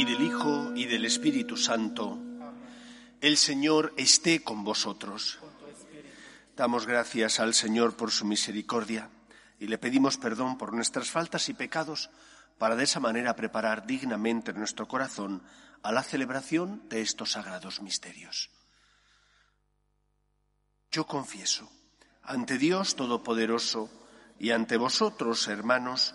Y del Hijo, y del Espíritu Santo, el Señor esté con vosotros. Damos gracias al Señor por su misericordia y le pedimos perdón por nuestras faltas y pecados para de esa manera preparar dignamente nuestro corazón a la celebración de estos sagrados misterios. Yo confieso ante Dios Todopoderoso y ante vosotros, hermanos,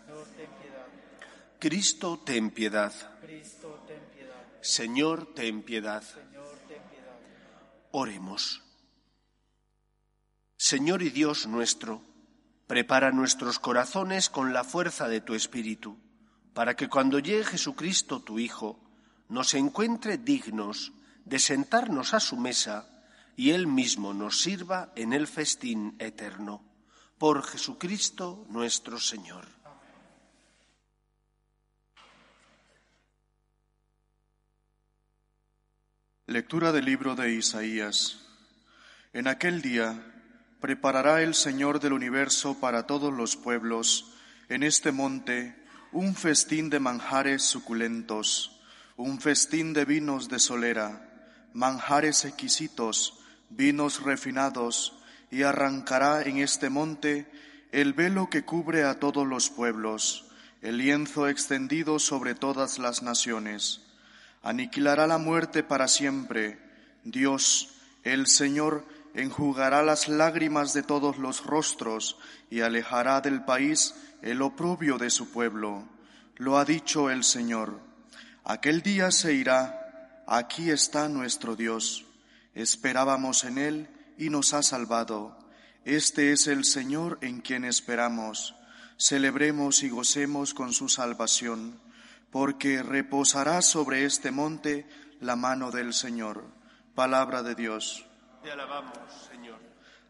Cristo, ten piedad. Señor, ten piedad. Oremos. Señor y Dios nuestro, prepara nuestros corazones con la fuerza de tu Espíritu, para que cuando llegue Jesucristo tu Hijo, nos encuentre dignos de sentarnos a su mesa y Él mismo nos sirva en el festín eterno. Por Jesucristo nuestro Señor. Lectura del libro de Isaías. En aquel día preparará el Señor del universo para todos los pueblos, en este monte, un festín de manjares suculentos, un festín de vinos de solera, manjares exquisitos, vinos refinados, y arrancará en este monte el velo que cubre a todos los pueblos, el lienzo extendido sobre todas las naciones aniquilará la muerte para siempre. Dios, el Señor, enjugará las lágrimas de todos los rostros y alejará del país el oprobio de su pueblo. Lo ha dicho el Señor. Aquel día se irá, aquí está nuestro Dios. Esperábamos en Él y nos ha salvado. Este es el Señor en quien esperamos. Celebremos y gocemos con su salvación porque reposará sobre este monte la mano del Señor. Palabra de Dios. Te alabamos, Señor.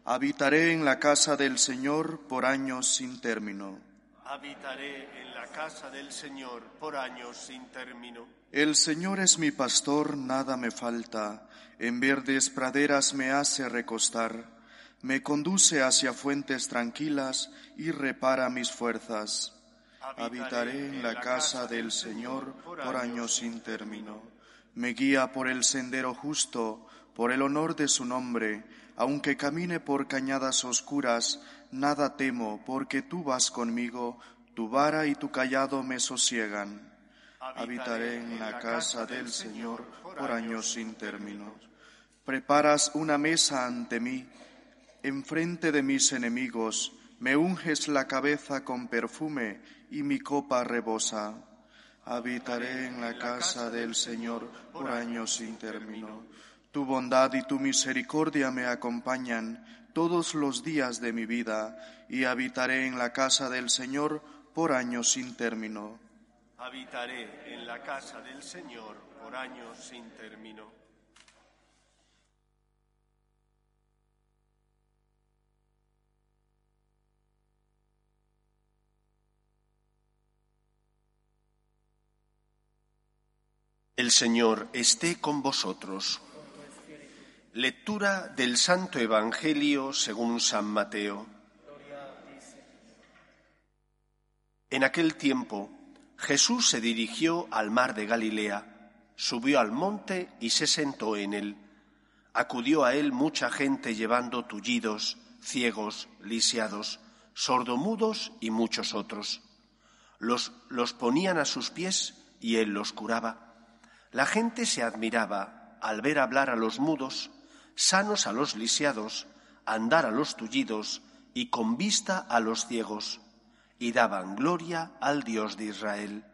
Habitaré en la casa del Señor por años sin término. Habitaré en la casa del Señor por años sin término. El Señor es mi pastor, nada me falta. En verdes praderas me hace recostar. Me conduce hacia fuentes tranquilas y repara mis fuerzas. Habitaré en la casa del Señor por años sin término. Me guía por el sendero justo, por el honor de su nombre. Aunque camine por cañadas oscuras, nada temo, porque tú vas conmigo, tu vara y tu callado me sosiegan. Habitaré en la casa del Señor por años sin término. Preparas una mesa ante mí, enfrente de mis enemigos, me unges la cabeza con perfume y mi copa rebosa. Habitaré en la casa del Señor por años sin término. Tu bondad y tu misericordia me acompañan todos los días de mi vida y habitaré en la casa del Señor por años sin término. Habitaré en la casa del Señor por años sin término. El Señor esté con vosotros. Lectura del Santo Evangelio según San Mateo. En aquel tiempo, Jesús se dirigió al mar de Galilea, subió al monte y se sentó en él. Acudió a él mucha gente llevando tullidos, ciegos, lisiados, sordomudos y muchos otros. Los, los ponían a sus pies y él los curaba. La gente se admiraba al ver hablar a los mudos, sanos a los lisiados, andar a los tullidos y con vista a los ciegos, y daban gloria al Dios de Israel.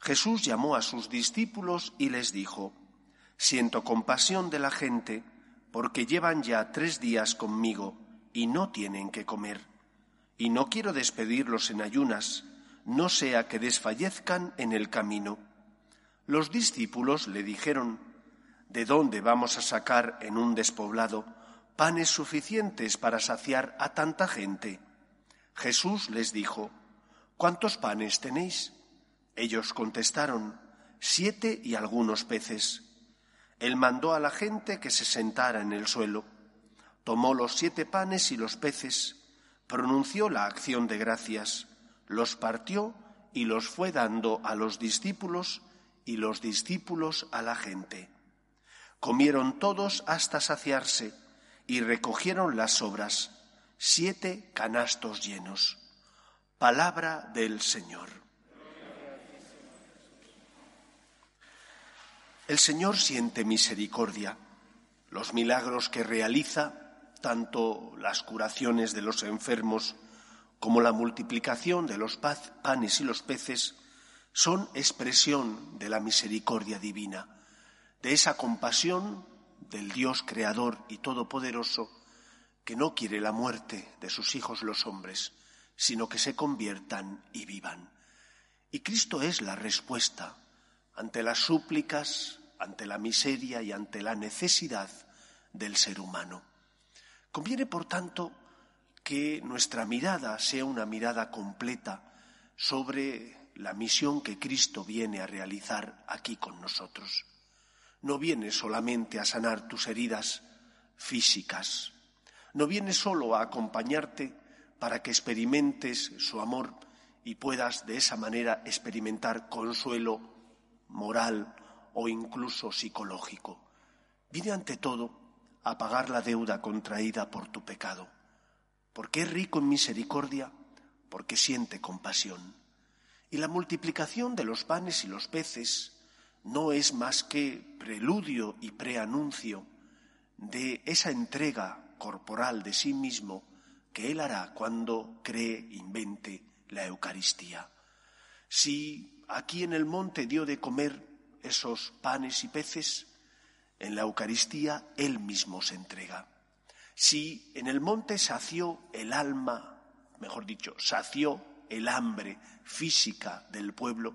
Jesús llamó a sus discípulos y les dijo, Siento compasión de la gente, porque llevan ya tres días conmigo y no tienen que comer. Y no quiero despedirlos en ayunas, no sea que desfallezcan en el camino. Los discípulos le dijeron, ¿De dónde vamos a sacar en un despoblado panes suficientes para saciar a tanta gente? Jesús les dijo, ¿Cuántos panes tenéis? Ellos contestaron, siete y algunos peces. Él mandó a la gente que se sentara en el suelo, tomó los siete panes y los peces, pronunció la acción de gracias, los partió y los fue dando a los discípulos y los discípulos a la gente. Comieron todos hasta saciarse y recogieron las sobras, siete canastos llenos. Palabra del Señor. El Señor siente misericordia. Los milagros que realiza, tanto las curaciones de los enfermos como la multiplicación de los panes y los peces, son expresión de la misericordia divina, de esa compasión del Dios creador y todopoderoso que no quiere la muerte de sus hijos los hombres, sino que se conviertan y vivan. Y Cristo es la respuesta ante las súplicas, ante la miseria y ante la necesidad del ser humano. Conviene, por tanto, que nuestra mirada sea una mirada completa sobre la misión que Cristo viene a realizar aquí con nosotros. No viene solamente a sanar tus heridas físicas, no viene solo a acompañarte para que experimentes su amor y puedas de esa manera experimentar consuelo moral o incluso psicológico. Viene ante todo a pagar la deuda contraída por tu pecado, porque es rico en misericordia, porque siente compasión. Y la multiplicación de los panes y los peces no es más que preludio y preanuncio de esa entrega corporal de sí mismo que Él hará cuando cree, invente la Eucaristía. Si aquí en el monte dio de comer esos panes y peces, en la Eucaristía Él mismo se entrega. Si en el monte sació el alma, mejor dicho, sació el hambre física del pueblo,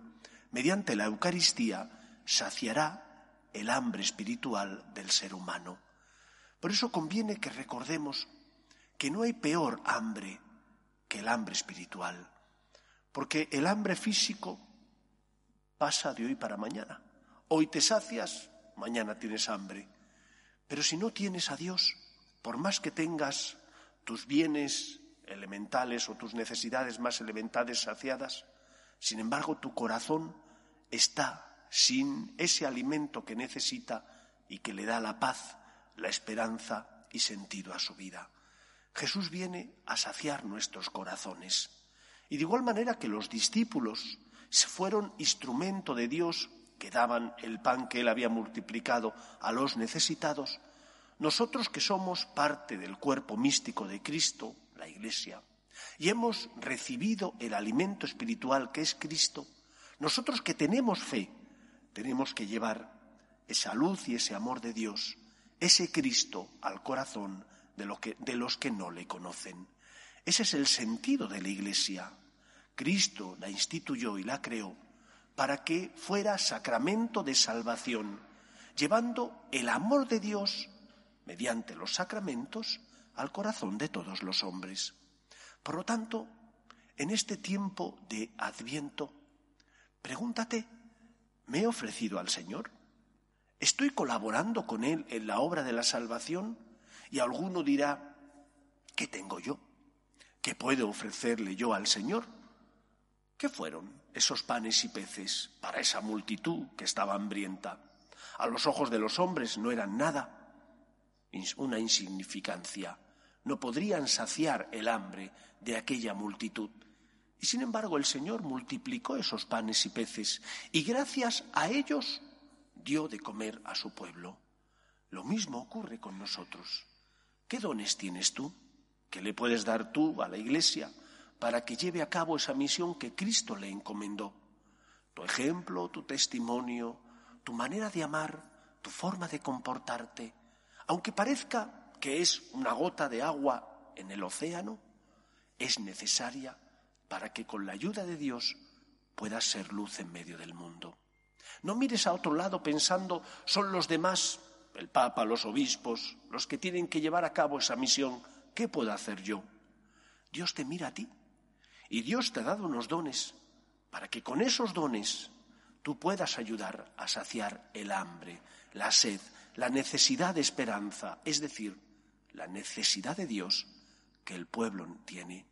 mediante la Eucaristía saciará el hambre espiritual del ser humano. Por eso conviene que recordemos que no hay peor hambre que el hambre espiritual, porque el hambre físico pasa de hoy para mañana. Hoy te sacias, mañana tienes hambre. Pero si no tienes a Dios, por más que tengas tus bienes elementales o tus necesidades más elementales saciadas, sin embargo tu corazón está sin ese alimento que necesita y que le da la paz, la esperanza y sentido a su vida. Jesús viene a saciar nuestros corazones. Y de igual manera que los discípulos fueron instrumento de Dios que daban el pan que él había multiplicado a los necesitados, nosotros que somos parte del cuerpo místico de Cristo, la Iglesia, y hemos recibido el alimento espiritual que es Cristo, nosotros que tenemos fe, tenemos que llevar esa luz y ese amor de Dios, ese Cristo al corazón de, de los que no le conocen. Ese es el sentido de la Iglesia. Cristo la instituyó y la creó para que fuera sacramento de salvación, llevando el amor de Dios mediante los sacramentos al corazón de todos los hombres. Por lo tanto, en este tiempo de adviento, pregúntate, ¿me he ofrecido al Señor? ¿Estoy colaborando con Él en la obra de la salvación? Y alguno dirá, ¿qué tengo yo? ¿Qué puedo ofrecerle yo al Señor? ¿Qué fueron esos panes y peces para esa multitud que estaba hambrienta. A los ojos de los hombres no eran nada, una insignificancia. No podrían saciar el hambre de aquella multitud. Y sin embargo el Señor multiplicó esos panes y peces y gracias a ellos dio de comer a su pueblo. Lo mismo ocurre con nosotros. ¿Qué dones tienes tú? ¿Qué le puedes dar tú a la Iglesia para que lleve a cabo esa misión que Cristo le encomendó? Tu ejemplo, tu testimonio, tu manera de amar, tu forma de comportarte, aunque parezca que es una gota de agua en el océano, es necesaria para que con la ayuda de Dios puedas ser luz en medio del mundo. No mires a otro lado pensando son los demás el Papa, los obispos, los que tienen que llevar a cabo esa misión, ¿qué puedo hacer yo? Dios te mira a ti y Dios te ha dado unos dones para que con esos dones tú puedas ayudar a saciar el hambre, la sed, la necesidad de esperanza, es decir, la necesidad de Dios que el pueblo tiene.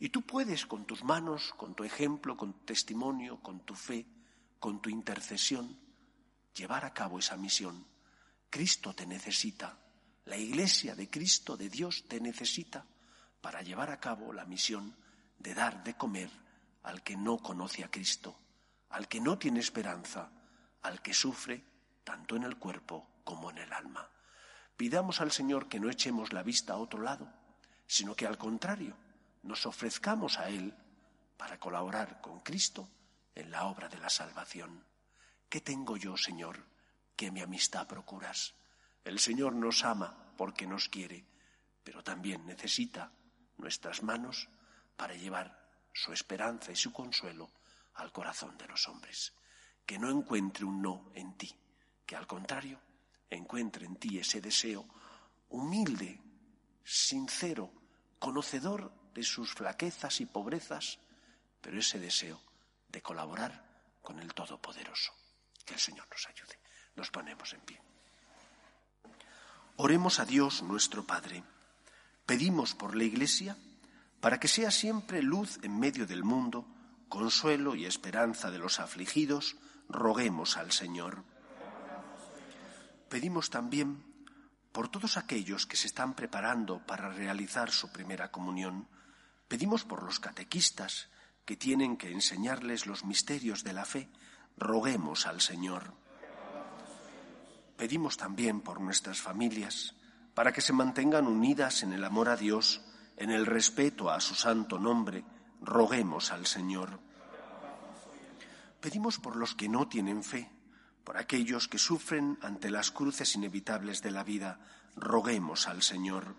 Y tú puedes con tus manos, con tu ejemplo, con tu testimonio, con tu fe, con tu intercesión, llevar a cabo esa misión Cristo te necesita, la Iglesia de Cristo, de Dios, te necesita para llevar a cabo la misión de dar de comer al que no conoce a Cristo, al que no tiene esperanza, al que sufre tanto en el cuerpo como en el alma. Pidamos al Señor que no echemos la vista a otro lado, sino que al contrario nos ofrezcamos a Él para colaborar con Cristo en la obra de la salvación. ¿Qué tengo yo, Señor? que mi amistad procuras. El Señor nos ama porque nos quiere, pero también necesita nuestras manos para llevar su esperanza y su consuelo al corazón de los hombres. Que no encuentre un no en ti, que al contrario encuentre en ti ese deseo humilde, sincero, conocedor de sus flaquezas y pobrezas, pero ese deseo de colaborar con el Todopoderoso. Que el Señor nos ayude. Nos ponemos en pie. Oremos a Dios nuestro Padre. Pedimos por la Iglesia para que sea siempre luz en medio del mundo, consuelo y esperanza de los afligidos, roguemos al Señor. Pedimos también por todos aquellos que se están preparando para realizar su primera comunión. Pedimos por los catequistas que tienen que enseñarles los misterios de la fe. Roguemos al Señor. Pedimos también por nuestras familias, para que se mantengan unidas en el amor a Dios, en el respeto a su santo nombre, roguemos al Señor. Pedimos por los que no tienen fe, por aquellos que sufren ante las cruces inevitables de la vida, roguemos al Señor.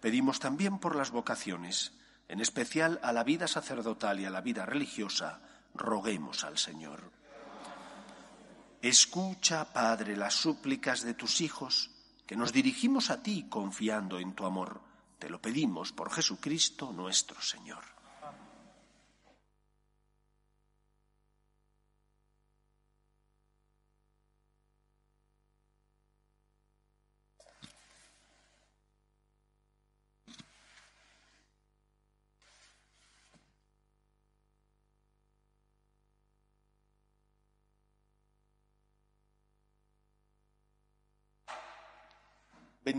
Pedimos también por las vocaciones, en especial a la vida sacerdotal y a la vida religiosa, roguemos al Señor. Escucha, Padre, las súplicas de tus hijos, que nos dirigimos a ti confiando en tu amor. Te lo pedimos por Jesucristo nuestro Señor.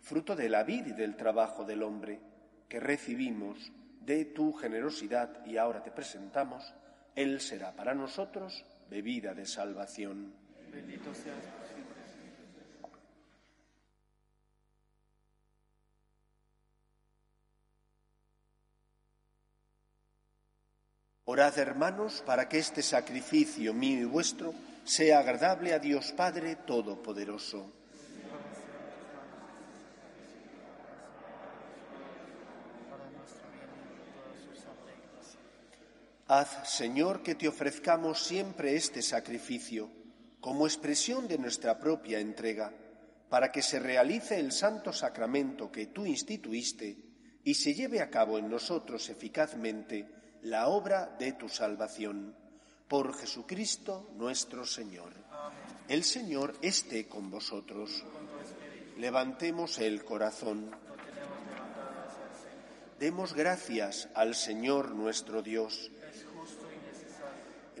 fruto de la vida y del trabajo del hombre, que recibimos de tu generosidad y ahora te presentamos, Él será para nosotros bebida de salvación. Bendito seas Orad, hermanos, para que este sacrificio mío y vuestro sea agradable a Dios Padre Todopoderoso. Haz, Señor, que te ofrezcamos siempre este sacrificio como expresión de nuestra propia entrega, para que se realice el santo sacramento que tú instituiste y se lleve a cabo en nosotros eficazmente la obra de tu salvación. Por Jesucristo nuestro Señor. El Señor esté con vosotros. Levantemos el corazón. Demos gracias al Señor nuestro Dios.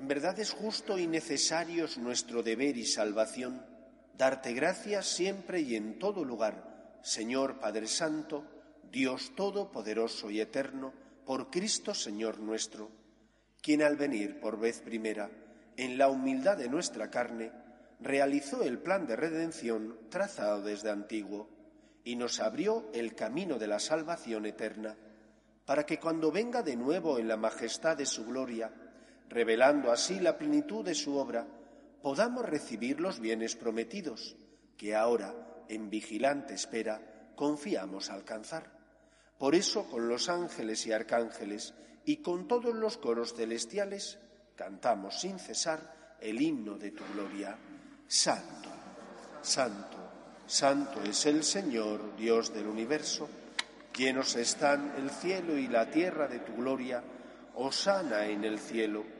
En verdad es justo y necesario es nuestro deber y salvación darte gracias siempre y en todo lugar, Señor Padre Santo, Dios Todopoderoso y Eterno, por Cristo Señor nuestro, quien al venir por vez primera, en la humildad de nuestra carne, realizó el plan de redención trazado desde antiguo y nos abrió el camino de la salvación eterna, para que cuando venga de nuevo en la majestad de su gloria, revelando así la plenitud de su obra, podamos recibir los bienes prometidos, que ahora, en vigilante espera, confiamos alcanzar. Por eso, con los ángeles y arcángeles y con todos los coros celestiales, cantamos sin cesar el himno de tu gloria. Santo, santo, santo es el Señor, Dios del universo. Llenos están el cielo y la tierra de tu gloria. Osana en el cielo.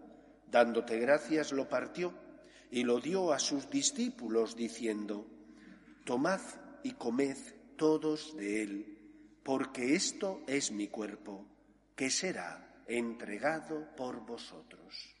Dándote gracias lo partió y lo dio a sus discípulos diciendo, Tomad y comed todos de él, porque esto es mi cuerpo, que será entregado por vosotros.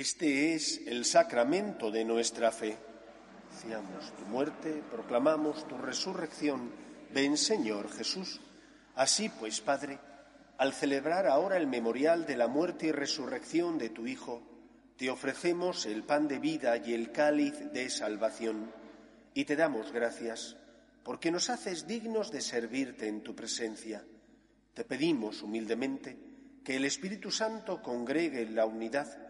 Este es el sacramento de nuestra fe. Anunciamos tu muerte, proclamamos tu resurrección. Ven, Señor Jesús. Así pues, Padre, al celebrar ahora el memorial de la muerte y resurrección de tu Hijo, te ofrecemos el pan de vida y el cáliz de salvación, y te damos gracias, porque nos haces dignos de servirte en tu presencia. Te pedimos humildemente que el Espíritu Santo congregue en la unidad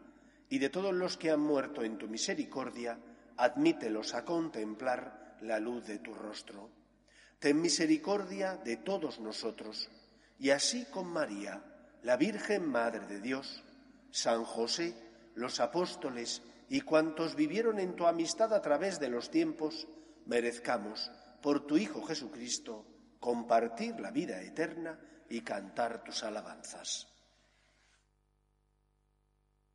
y de todos los que han muerto en tu misericordia, admítelos a contemplar la luz de tu rostro. Ten misericordia de todos nosotros, y así con María, la Virgen Madre de Dios, San José, los apóstoles y cuantos vivieron en tu amistad a través de los tiempos, merezcamos, por tu Hijo Jesucristo, compartir la vida eterna y cantar tus alabanzas.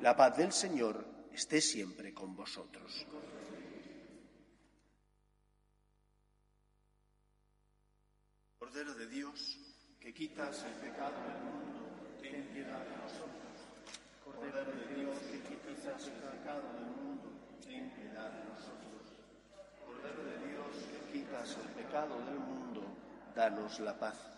la paz del Señor esté siempre con vosotros. Cordero de Dios, que quitas el pecado del mundo, ten piedad de nosotros. Cordero de Dios, que quitas el pecado del mundo, ten piedad de nosotros. Cordero de Dios, que quitas el pecado del mundo, danos la paz.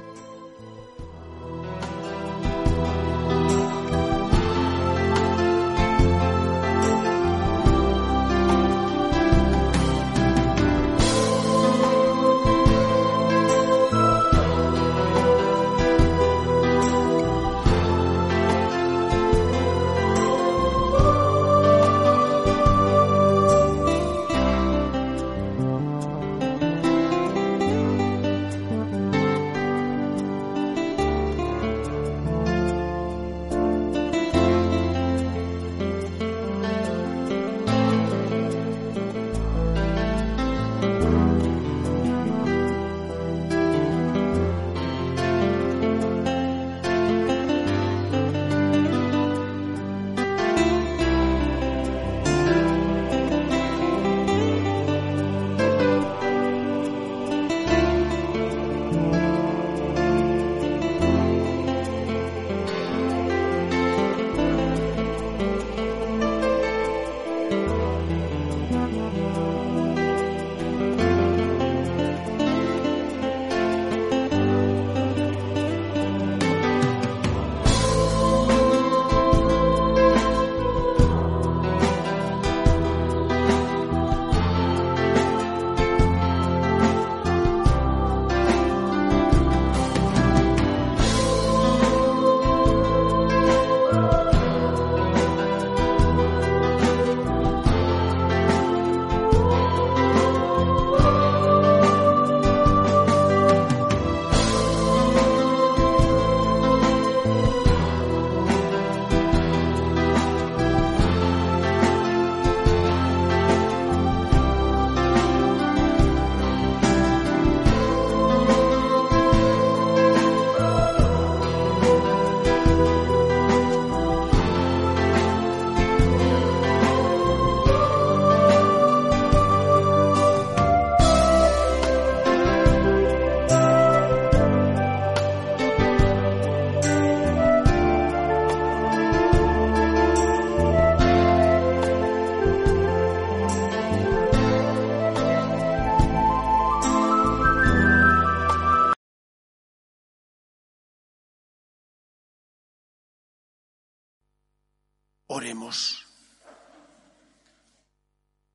Oremos.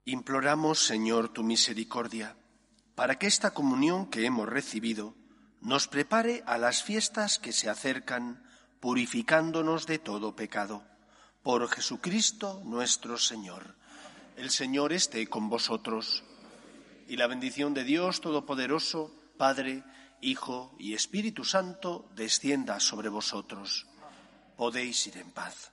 Imploramos, Señor, tu misericordia, para que esta comunión que hemos recibido nos prepare a las fiestas que se acercan, purificándonos de todo pecado. Por Jesucristo nuestro Señor. El Señor esté con vosotros. Y la bendición de Dios Todopoderoso, Padre, Hijo y Espíritu Santo, descienda sobre vosotros. Podéis ir en paz.